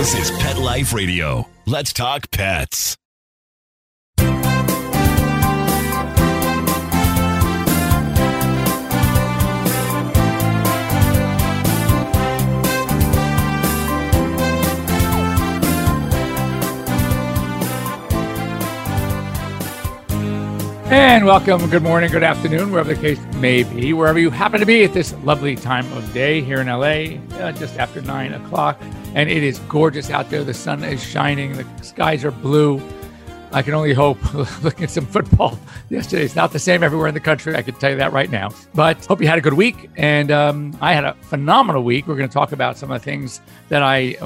This is Pet Life Radio. Let's talk pets. And welcome, good morning, good afternoon, wherever the case may be, wherever you happen to be at this lovely time of day here in LA, uh, just after nine o'clock. And it is gorgeous out there. The sun is shining, the skies are blue. I can only hope, looking at some football yesterday, it's not the same everywhere in the country. I can tell you that right now. But hope you had a good week. And um, I had a phenomenal week. We're going to talk about some of the things that I,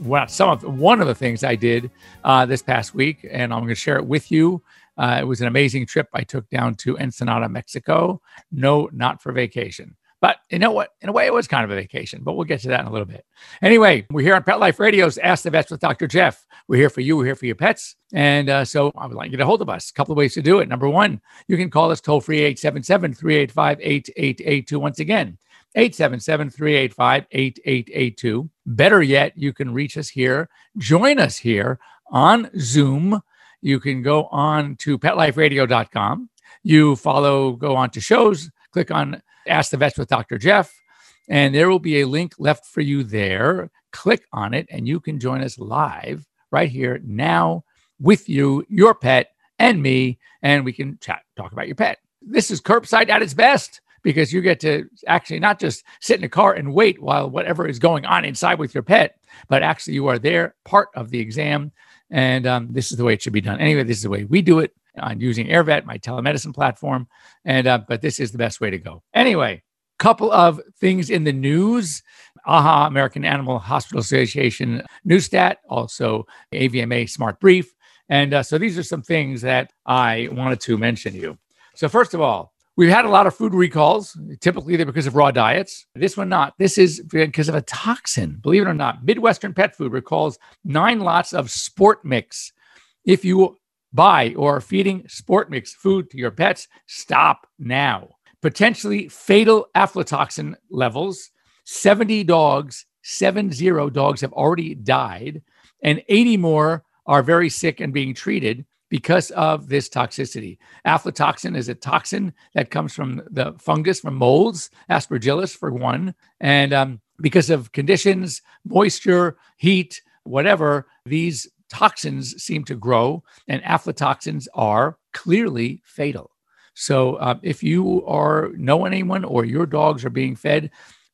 well, some of one of the things I did uh, this past week. And I'm going to share it with you. Uh, it was an amazing trip I took down to Ensenada, Mexico. No, not for vacation. But you know what? In a way, it was kind of a vacation, but we'll get to that in a little bit. Anyway, we're here on Pet Life Radio's Ask the Vets with Dr. Jeff. We're here for you. We're here for your pets. And uh, so I would like you to get a hold of us. A couple of ways to do it. Number one, you can call us toll free 877 385 8882. Once again, 877 385 8882. Better yet, you can reach us here, join us here on Zoom you can go on to petliferadio.com. You follow, go on to shows, click on Ask the Vets with Dr. Jeff, and there will be a link left for you there. Click on it, and you can join us live right here now with you, your pet, and me, and we can chat, talk about your pet. This is curbside at its best because you get to actually not just sit in a car and wait while whatever is going on inside with your pet, but actually you are there, part of the exam. And um, this is the way it should be done. Anyway, this is the way we do it on using AirVet, my telemedicine platform. And uh, but this is the best way to go. Anyway, couple of things in the news. AAHA, American Animal Hospital Association Newstat, also AVMA Smart Brief. And uh, so these are some things that I wanted to mention to you. So first of all, We've had a lot of food recalls. Typically, they're because of raw diets. This one not. This is because of a toxin. Believe it or not, Midwestern Pet Food recalls nine lots of Sport Mix. If you buy or feeding Sport Mix food to your pets, stop now. Potentially fatal aflatoxin levels. 70 dogs, seven zero dogs have already died, and 80 more are very sick and being treated because of this toxicity. Aflatoxin is a toxin that comes from the fungus, from molds, aspergillus for one. And um, because of conditions, moisture, heat, whatever, these toxins seem to grow, and aflatoxins are clearly fatal. So uh, if you are know anyone or your dogs are being fed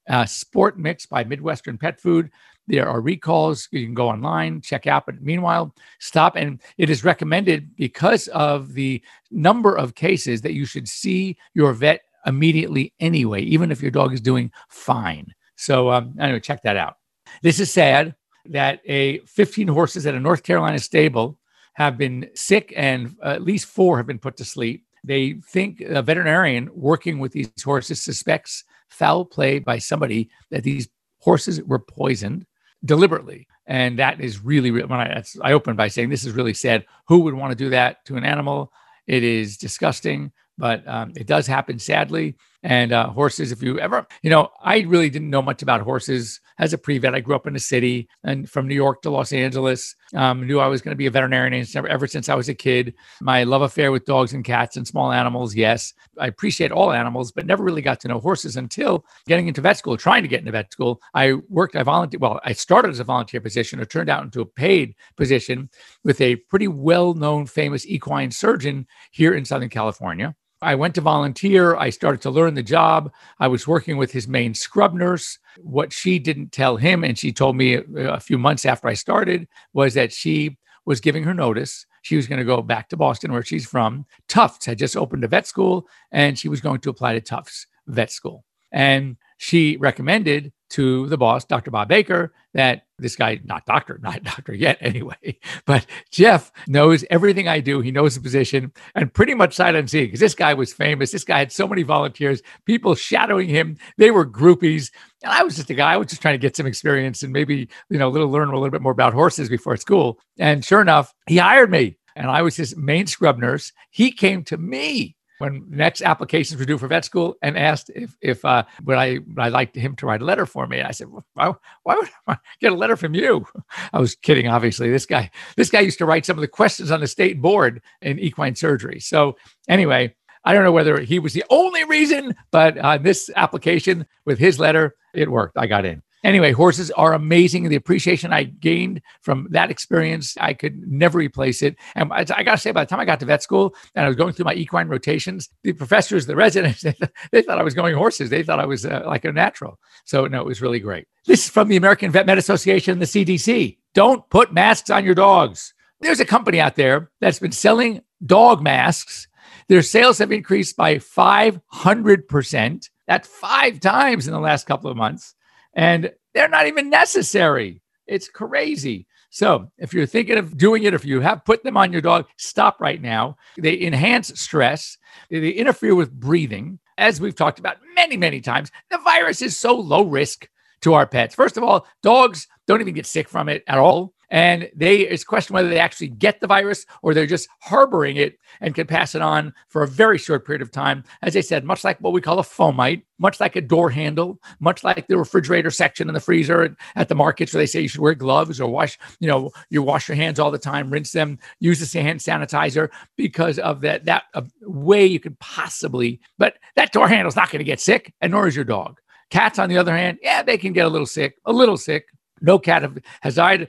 uh, Sport Mix by Midwestern Pet Food, there are recalls. You can go online, check out. But meanwhile, stop. And it is recommended because of the number of cases that you should see your vet immediately anyway, even if your dog is doing fine. So, um, anyway, check that out. This is sad that a 15 horses at a North Carolina stable have been sick, and at least four have been put to sleep. They think a veterinarian working with these horses suspects foul play by somebody that these horses were poisoned deliberately. And that is really, when I, I opened by saying this is really sad. Who would want to do that to an animal? It is disgusting, but um, it does happen sadly. And uh, horses, if you ever, you know, I really didn't know much about horses as a pre vet. I grew up in the city and from New York to Los Angeles. Um, knew I was going to be a veterinarian ever since I was a kid. My love affair with dogs and cats and small animals, yes. I appreciate all animals, but never really got to know horses until getting into vet school, trying to get into vet school. I worked, I volunteered, well, I started as a volunteer position. It turned out into a paid position with a pretty well known, famous equine surgeon here in Southern California. I went to volunteer. I started to learn the job. I was working with his main scrub nurse. What she didn't tell him, and she told me uh, a few months after I started, was that she was giving her notice. She was going to go back to Boston, where she's from. Tufts had just opened a vet school, and she was going to apply to Tufts vet school. And she recommended to the boss, Dr. Bob Baker, that this guy, not doctor, not doctor yet anyway, but Jeff knows everything I do. He knows the position and pretty much sight unseen because this guy was famous. This guy had so many volunteers, people shadowing him. They were groupies. And I was just a guy, I was just trying to get some experience and maybe, you know, a little learn a little bit more about horses before school. And sure enough, he hired me and I was his main scrub nurse. He came to me when next applications were due for vet school and asked if if uh, would I would I like him to write a letter for me. I said, why, why would I get a letter from you? I was kidding, obviously. This guy this guy used to write some of the questions on the state board in equine surgery. So anyway, I don't know whether he was the only reason, but uh, this application with his letter, it worked. I got in. Anyway, horses are amazing. The appreciation I gained from that experience, I could never replace it. And I, I got to say, by the time I got to vet school and I was going through my equine rotations, the professors, the residents, they thought I was going horses. They thought I was uh, like a natural. So, no, it was really great. This is from the American Vet Med Association, the CDC. Don't put masks on your dogs. There's a company out there that's been selling dog masks. Their sales have increased by 500%. That's five times in the last couple of months and they're not even necessary. It's crazy. So, if you're thinking of doing it, if you have put them on your dog, stop right now. They enhance stress, they interfere with breathing. As we've talked about many, many times, the virus is so low risk to our pets. First of all, dogs don't even get sick from it at all and they it's question whether they actually get the virus or they're just harboring it and can pass it on for a very short period of time. As i said much like what we call a fomite much like a door handle much like the refrigerator section in the freezer at the markets where they say you should wear gloves or wash you know you wash your hands all the time rinse them use the hand sanitizer because of that that uh, way you could possibly but that door handle is not going to get sick and nor is your dog. Cats on the other hand yeah they can get a little sick a little sick no cat has died.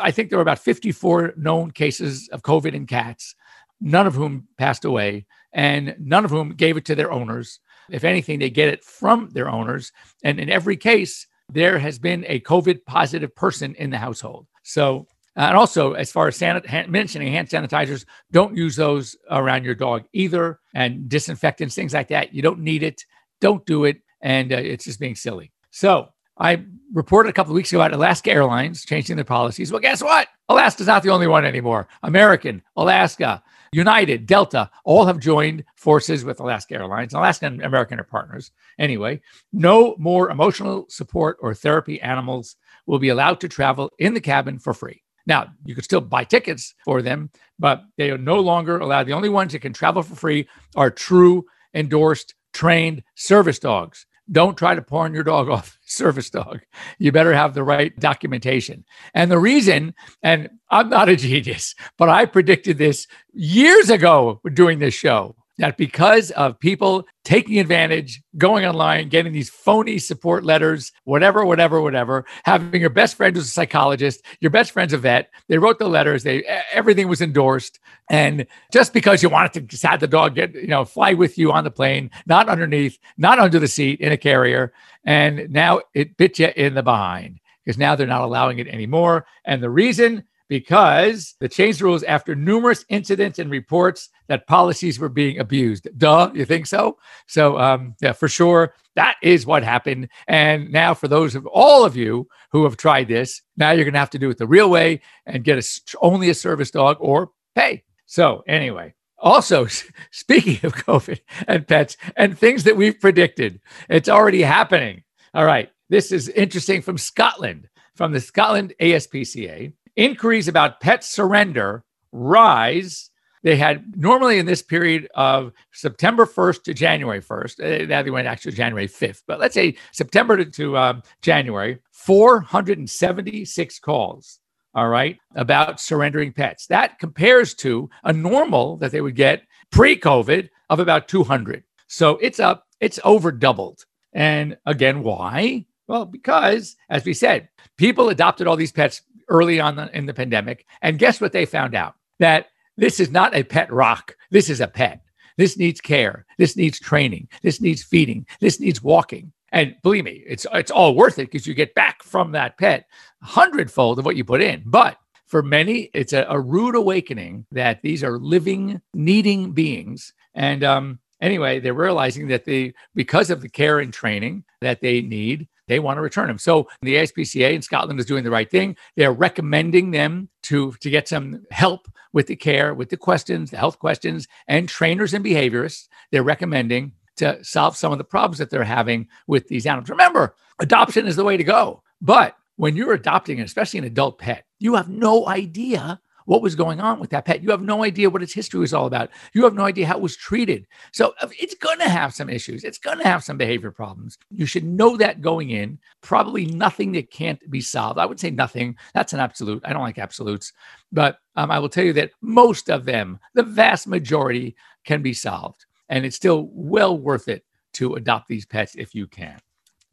I think there were about 54 known cases of COVID in cats, none of whom passed away, and none of whom gave it to their owners. If anything, they get it from their owners. And in every case, there has been a COVID positive person in the household. So, uh, and also, as far as sanit- hand, mentioning hand sanitizers, don't use those around your dog either. And disinfectants, things like that, you don't need it. Don't do it. And uh, it's just being silly. So, I reported a couple of weeks ago about Alaska Airlines changing their policies. Well, guess what? Alaska's not the only one anymore. American, Alaska, United, Delta, all have joined forces with Alaska Airlines. Alaska and American are partners. Anyway, no more emotional support or therapy animals will be allowed to travel in the cabin for free. Now, you can still buy tickets for them, but they are no longer allowed. The only ones that can travel for free are true, endorsed, trained service dogs. Don't try to pawn your dog off service dog. You better have the right documentation. And the reason, and I'm not a genius, but I predicted this years ago doing this show that because of people taking advantage, going online, getting these phony support letters, whatever, whatever, whatever, having your best friend who's a psychologist, your best friend's a vet, they wrote the letters, they everything was endorsed. And just because you wanted to just have the dog get, you know, fly with you on the plane, not underneath, not under the seat in a carrier, and now it bit you in the behind because now they're not allowing it anymore. And the reason because the changed rules after numerous incidents and reports that policies were being abused. Duh, you think so? So, um, yeah, for sure, that is what happened. And now, for those of all of you who have tried this, now you're going to have to do it the real way and get a, only a service dog or pay. So, anyway, also, speaking of COVID and pets and things that we've predicted, it's already happening. All right, this is interesting from Scotland, from the Scotland ASPCA. Inquiries about pet surrender rise. They had normally in this period of September 1st to January 1st, uh, now they went actually January 5th, but let's say September to, to um, January, 476 calls all right, about surrendering pets. That compares to a normal that they would get pre COVID of about 200. So it's up, it's over doubled. And again, why? Well, because as we said, people adopted all these pets early on in the pandemic. And guess what they found out? That this is not a pet rock. This is a pet. This needs care. This needs training. This needs feeding. This needs walking. And believe me, it's it's all worth it because you get back from that pet a hundredfold of what you put in. But for many, it's a, a rude awakening that these are living, needing beings. And um, anyway, they're realizing that they, because of the care and training that they need, they want to return them. So the ASPCA in Scotland is doing the right thing. They're recommending them to, to get some help with the care, with the questions, the health questions, and trainers and behaviorists. They're recommending to solve some of the problems that they're having with these animals. Remember, adoption is the way to go. But when you're adopting, especially an adult pet, you have no idea what was going on with that pet. You have no idea what its history was all about. You have no idea how it was treated. So uh, it's going to have some issues. It's going to have some behavior problems. You should know that going in. Probably nothing that can't be solved. I would say nothing. That's an absolute. I don't like absolutes, but um, I will tell you that most of them, the vast majority, can be solved, and it's still well worth it to adopt these pets if you can.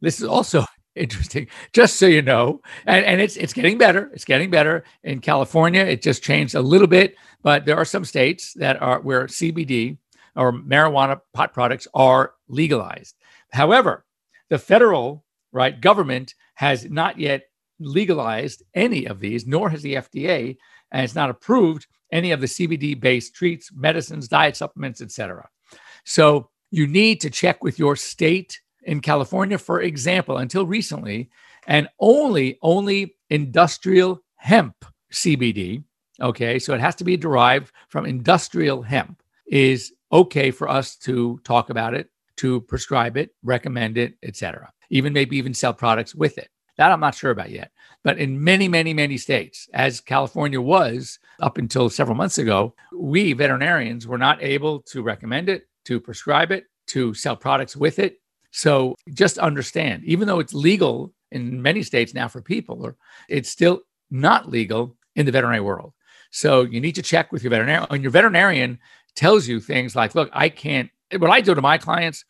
This is also interesting. Just so you know, and, and it's it's getting better. It's getting better in California. It just changed a little bit, but there are some states that are where CBD or marijuana pot products are legalized. However, the federal right government has not yet legalized any of these, nor has the FDA, and it's not approved any of the CBD-based treats, medicines, diet supplements, etc. So you need to check with your state in California, for example, until recently, and only only industrial hemp CBD. Okay, so it has to be derived from industrial hemp. Is okay for us to talk about it, to prescribe it, recommend it, etc. Even maybe even sell products with it. That I'm not sure about yet. But in many, many, many states, as California was up until several months ago, we veterinarians were not able to recommend it, to prescribe it, to sell products with it, so just understand, even though it's legal in many states now for people, or it's still not legal in the veterinary world. So you need to check with your veterinarian. And your veterinarian tells you things like, look, I can't, what I do to my clients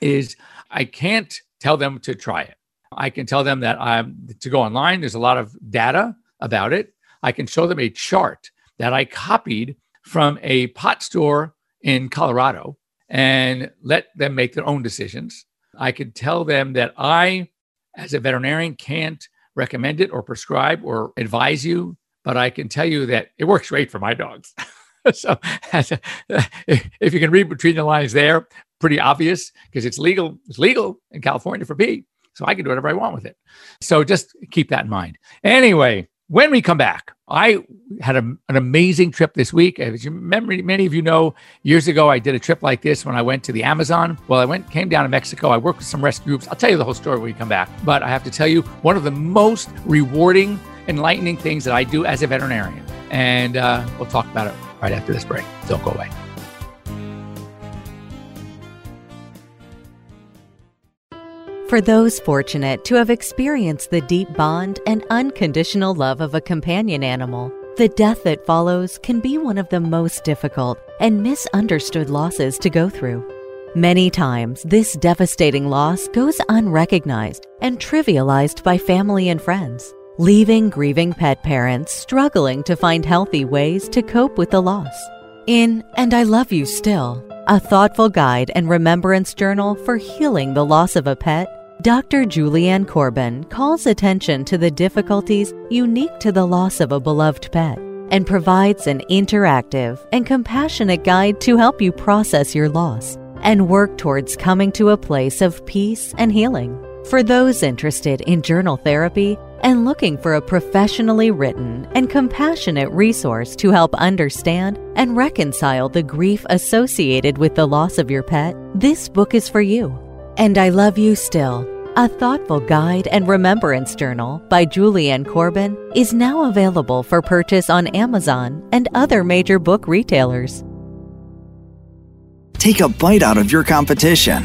is I can't tell them to try it. I can tell them that I'm to go online. There's a lot of data about it. I can show them a chart that I copied from a pot store in Colorado and let them make their own decisions. I could tell them that I, as a veterinarian, can't recommend it or prescribe or advise you, but I can tell you that it works great for my dogs. so, a, if you can read between the lines there, pretty obvious because it's legal. It's legal in California for pee, so I can do whatever I want with it. So just keep that in mind. Anyway, when we come back, I had a, an amazing trip this week. As you remember, many of you know, years ago I did a trip like this when I went to the Amazon. Well, I went came down to Mexico. I worked with some rescue groups. I'll tell you the whole story when we come back. But I have to tell you, one of the most rewarding, enlightening things that I do as a veterinarian. And uh, we'll talk about it right after this break. Don't go away. For those fortunate to have experienced the deep bond and unconditional love of a companion animal, the death that follows can be one of the most difficult and misunderstood losses to go through. Many times, this devastating loss goes unrecognized and trivialized by family and friends, leaving grieving pet parents struggling to find healthy ways to cope with the loss. In And I Love You Still, a thoughtful guide and remembrance journal for healing the loss of a pet, Dr. Julianne Corbin calls attention to the difficulties unique to the loss of a beloved pet and provides an interactive and compassionate guide to help you process your loss and work towards coming to a place of peace and healing. For those interested in journal therapy and looking for a professionally written and compassionate resource to help understand and reconcile the grief associated with the loss of your pet, this book is for you. And I Love You Still, a thoughtful guide and remembrance journal by Julianne Corbin, is now available for purchase on Amazon and other major book retailers. Take a bite out of your competition.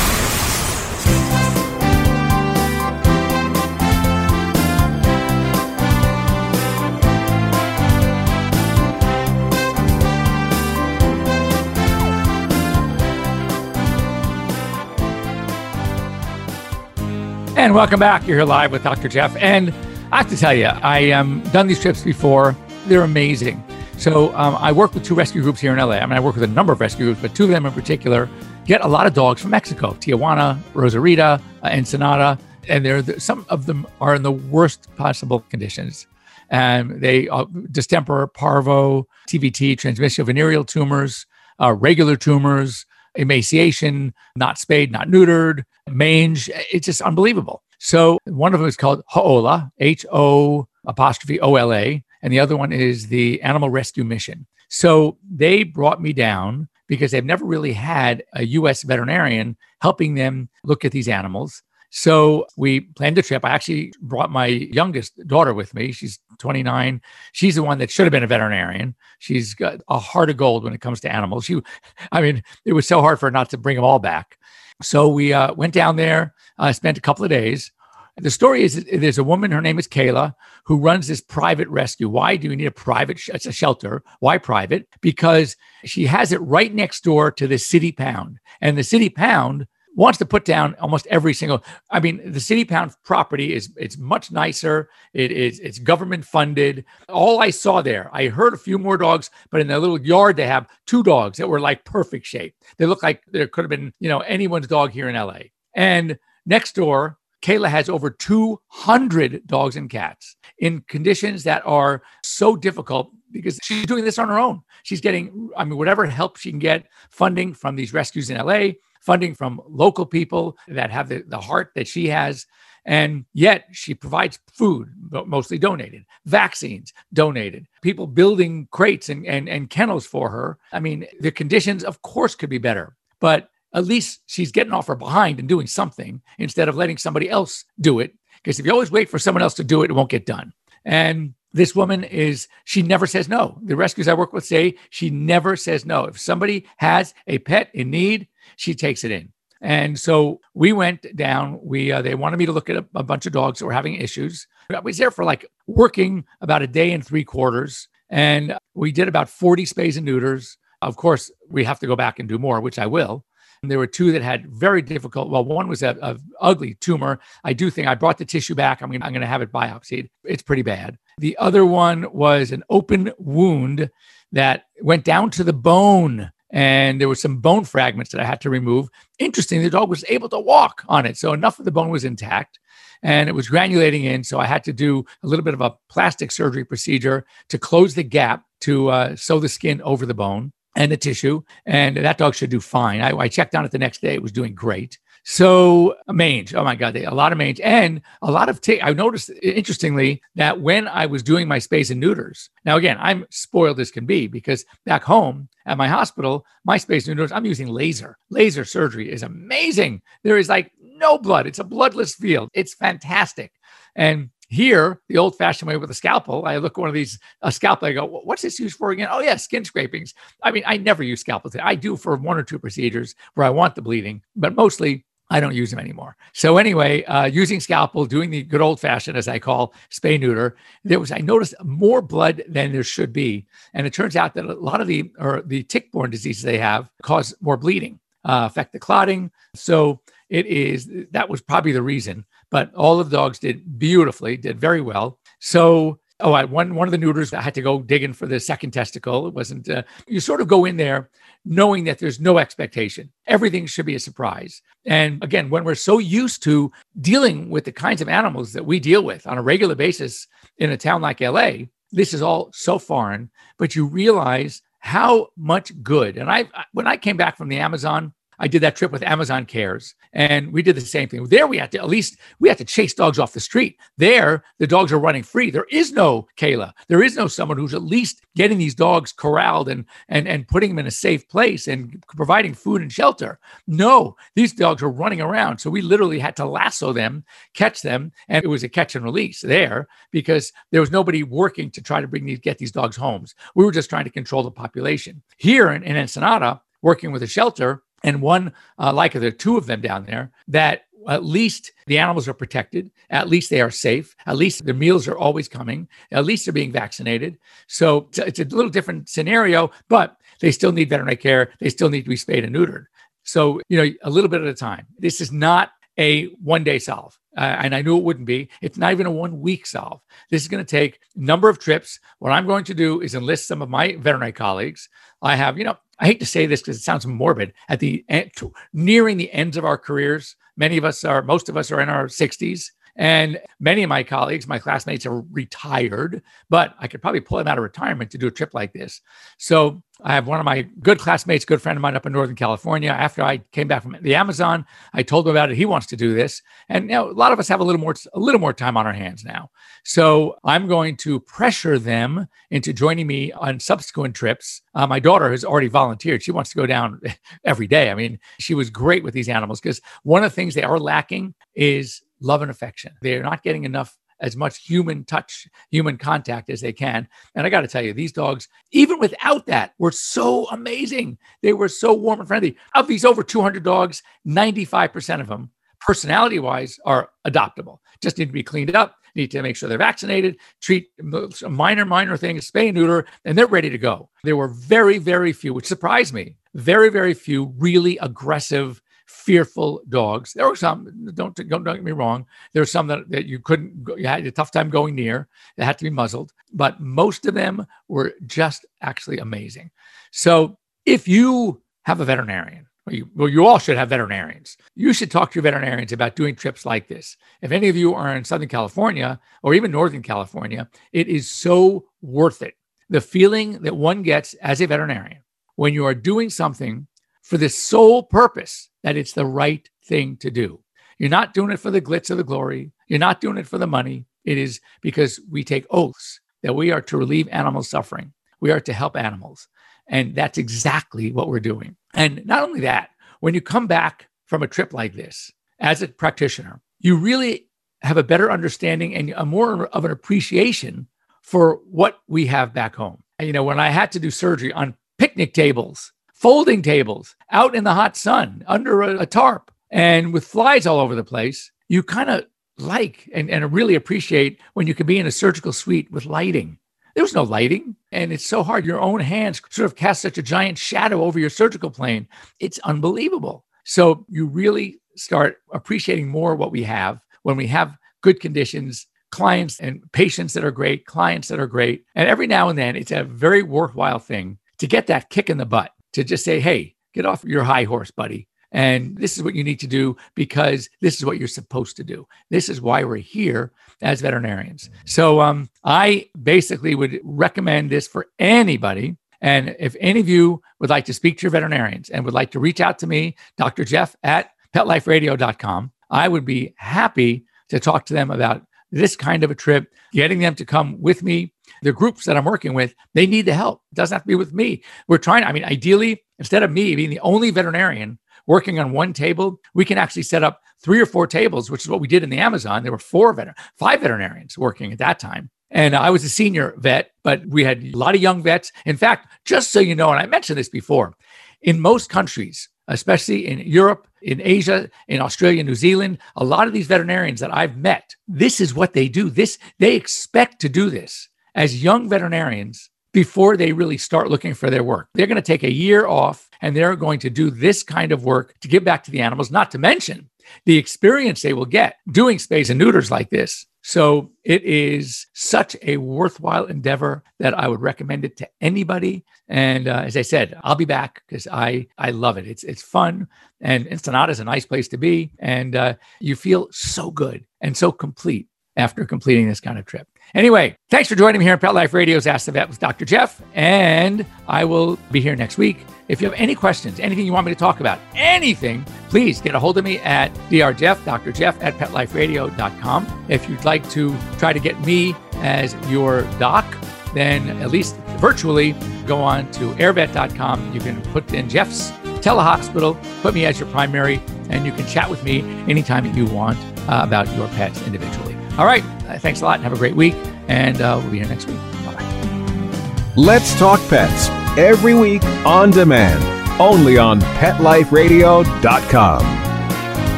And welcome back. You're here live with Dr. Jeff. And I have to tell you, I um done these trips before. They're amazing. So um, I work with two rescue groups here in LA. I mean, I work with a number of rescue groups, but two of them in particular get a lot of dogs from Mexico, Tijuana, Rosarita, uh, Ensenada, and they're the, some of them are in the worst possible conditions. And they uh, distemper, parvo, TVT, transmissible venereal tumors, uh, regular tumors, emaciation, not spayed, not neutered, mange. It's just unbelievable. So one of them is called Ho'ola, H O apostrophe O L A, and the other one is the Animal Rescue Mission. So they brought me down because they've never really had a US veterinarian helping them look at these animals. So we planned a trip. I actually brought my youngest daughter with me. She's 29. She's the one that should have been a veterinarian. She's got a heart of gold when it comes to animals. She, I mean, it was so hard for her not to bring them all back. So we uh, went down there, uh, spent a couple of days. The story is there's a woman, her name is Kayla, who runs this private rescue. Why do you need a private? Sh- it's a shelter. Why private? Because she has it right next door to the city pound, and the city pound wants to put down almost every single i mean the city pound property is it's much nicer. It is it's government funded. All i saw there i heard a few more dogs but in their little yard they have two dogs that were like perfect shape. They look like there could have been you know anyone's dog here in la and next door Kayla has over 200 dogs and cats in conditions that are so difficult because she's doing this on her own. She's getting, I mean, whatever help she can get funding from these rescues in LA, funding from local people that have the, the heart that she has. And yet she provides food, mostly donated, vaccines donated, people building crates and, and, and kennels for her. I mean, the conditions, of course, could be better, but at least she's getting off her behind and doing something instead of letting somebody else do it. Because if you always wait for someone else to do it, it won't get done. And this woman is, she never says no. The rescues I work with say she never says no. If somebody has a pet in need, she takes it in. And so we went down. We uh, they wanted me to look at a, a, bunch of dogs that were having issues. I was there for like working about a day and three quarters, and we did about forty spays and neuters. Of course, we have to go back and do more, which I will. There were two that had very difficult. Well, one was a, a ugly tumor. I do think I brought the tissue back. I'm gonna, I'm to have it biopsied. It's pretty bad. The other one was an open wound that went down to the bone and there were some bone fragments that I had to remove. Interesting, the dog was able to walk on it, so enough of the bone was intact, and it was granulating in. So I had to do a little bit of a plastic surgery procedure to close the gap to uh, sew the skin over the bone and the tissue, and that dog should do fine. I, I checked on it the next day; it was doing great. So uh, mange, oh my God, they, a lot of mange and a lot of tick. I noticed interestingly that when I was doing my spays and neuters, now again, I'm spoiled as can be because back home at my hospital, my spays and neuters, I'm using laser. Laser surgery is amazing. There is like no blood. It's a bloodless field. It's fantastic. And here, the old fashioned way with a scalpel, I look at one of these, a scalpel, I go, what's this used for again? Oh, yeah, skin scrapings. I mean, I never use scalpels. I do for one or two procedures where I want the bleeding, but mostly I don't use them anymore. So anyway, uh, using scalpel, doing the good old fashioned, as I call spay neuter, there was I noticed more blood than there should be, and it turns out that a lot of the or the tick-borne diseases they have cause more bleeding, uh, affect the clotting. So it is that was probably the reason. But all of the dogs did beautifully, did very well. So oh, I, one one of the neuters I had to go digging for the second testicle. It wasn't. Uh, you sort of go in there knowing that there's no expectation. Everything should be a surprise. And again, when we're so used to dealing with the kinds of animals that we deal with on a regular basis in a town like LA, this is all so foreign. But you realize how much good. And I, when I came back from the Amazon, I did that trip with Amazon Cares, and we did the same thing. There, we had to at least we had to chase dogs off the street. There, the dogs are running free. There is no Kayla. There is no someone who's at least getting these dogs corralled and and and putting them in a safe place and providing food and shelter. No, these dogs are running around. So we literally had to lasso them, catch them, and it was a catch and release there because there was nobody working to try to bring these get these dogs homes. We were just trying to control the population. Here in, in Ensenada, working with a shelter, and one uh, like there are two of them down there that at least the animals are protected at least they are safe at least the meals are always coming at least they're being vaccinated. So it's a little different scenario but they still need veterinary care. They still need to be spayed and neutered. So you know a little bit at a time. This is not a one day solve. Uh, and I knew it wouldn't be. It's not even a one week solve. This is going to take a number of trips. What I'm going to do is enlist some of my veterinary colleagues. I have, you know, I hate to say this because it sounds morbid. At the end, nearing the ends of our careers, many of us are, most of us are in our 60s. And many of my colleagues, my classmates are retired, but I could probably pull them out of retirement to do a trip like this. So I have one of my good classmates, good friend of mine up in Northern California. After I came back from the Amazon, I told him about it. He wants to do this. And you a lot of us have a little more a little more time on our hands now. So I'm going to pressure them into joining me on subsequent trips. Uh, my daughter has already volunteered. She wants to go down every day. I mean, she was great with these animals because one of the things they are lacking is love and affection. They're not getting enough as much human touch, human contact as they can. And I got to tell you, these dogs, even without that, were so amazing. They were so warm and friendly. Of these over 200 dogs, 95% of them, personality wise, are adoptable. Just need to be cleaned up, need to make sure they're vaccinated, treat minor, minor things, spay and neuter, and they're ready to go. There were very, very few, which surprised me, very, very few really aggressive fearful dogs. There were some, don't, don't, don't get me wrong, there were some that, that you couldn't, you had a tough time going near, they had to be muzzled, but most of them were just actually amazing. So if you have a veterinarian, you, well, you all should have veterinarians. You should talk to your veterinarians about doing trips like this. If any of you are in Southern California or even Northern California, it is so worth it. The feeling that one gets as a veterinarian when you are doing something for the sole purpose that it's the right thing to do. You're not doing it for the glitz of the glory. You're not doing it for the money. It is because we take oaths that we are to relieve animal suffering. We are to help animals. And that's exactly what we're doing. And not only that, when you come back from a trip like this as a practitioner, you really have a better understanding and a more of an appreciation for what we have back home. And, you know, when I had to do surgery on picnic tables folding tables out in the hot sun under a, a tarp and with flies all over the place, you kind of like and, and really appreciate when you can be in a surgical suite with lighting. There was no lighting, and it's so hard. Your own hands sort of cast such a giant shadow over your surgical plane. It's unbelievable. So you really start appreciating more what we have when we have good conditions, clients and patients that are great, clients that are great. And every now and then, it's a very worthwhile thing to get that kick in the butt to just say, hey, get off your high horse, buddy. And this is what you need to do because this is what you're supposed to do. This is why we're here as veterinarians. So um, I basically would recommend this for anybody. And if any of you would like to speak to your veterinarians and would like to reach out to me, Dr. Jeff at petliferadio.com, I would be happy to talk to them about this kind of a trip, getting them to come with me the groups that I'm working with, they need the help. It doesn't have to be with me. We're trying, I mean, ideally, instead of me being the only veterinarian working on one table, we can actually set up three or four tables, which is what we did in the Amazon. There were four veter- five veterinarians working at that time. And I was a senior vet, but we had a lot of young vets. In fact, just so you know, and I mentioned this before, in most countries, especially in Europe, in Asia, in Australia, New Zealand, a lot of these veterinarians that I've met, this is what they do. This they expect to do this as young veterinarians before they really start looking for their work. They're going to take a year off and they're going to do this kind of work to give back to the animals, not to mention the experience they will get doing spays and neuters like this. So it is such a worthwhile endeavor that I would recommend it to anybody. And uh, as I said, I'll be back because I I love it. It's it's fun, and Ensenada is a nice place to be, and uh, you feel so good and so complete after completing this kind of trip. Anyway, thanks for joining me here on Pet Life Radio's Ask the Vet with Dr. Jeff. And I will be here next week. If you have any questions, anything you want me to talk about, anything, please get a hold of me at drjeff, Dr. Jeff at petliferadio.com. If you'd like to try to get me as your doc, then at least virtually go on to airvet.com. You can put in Jeff's telehospital, put me as your primary, and you can chat with me anytime you want uh, about your pets individually. All right. Uh, thanks a lot and have a great week. And uh, we'll be here next week. Bye. Let's Talk Pets every week on demand, only on PetLifeRadio.com.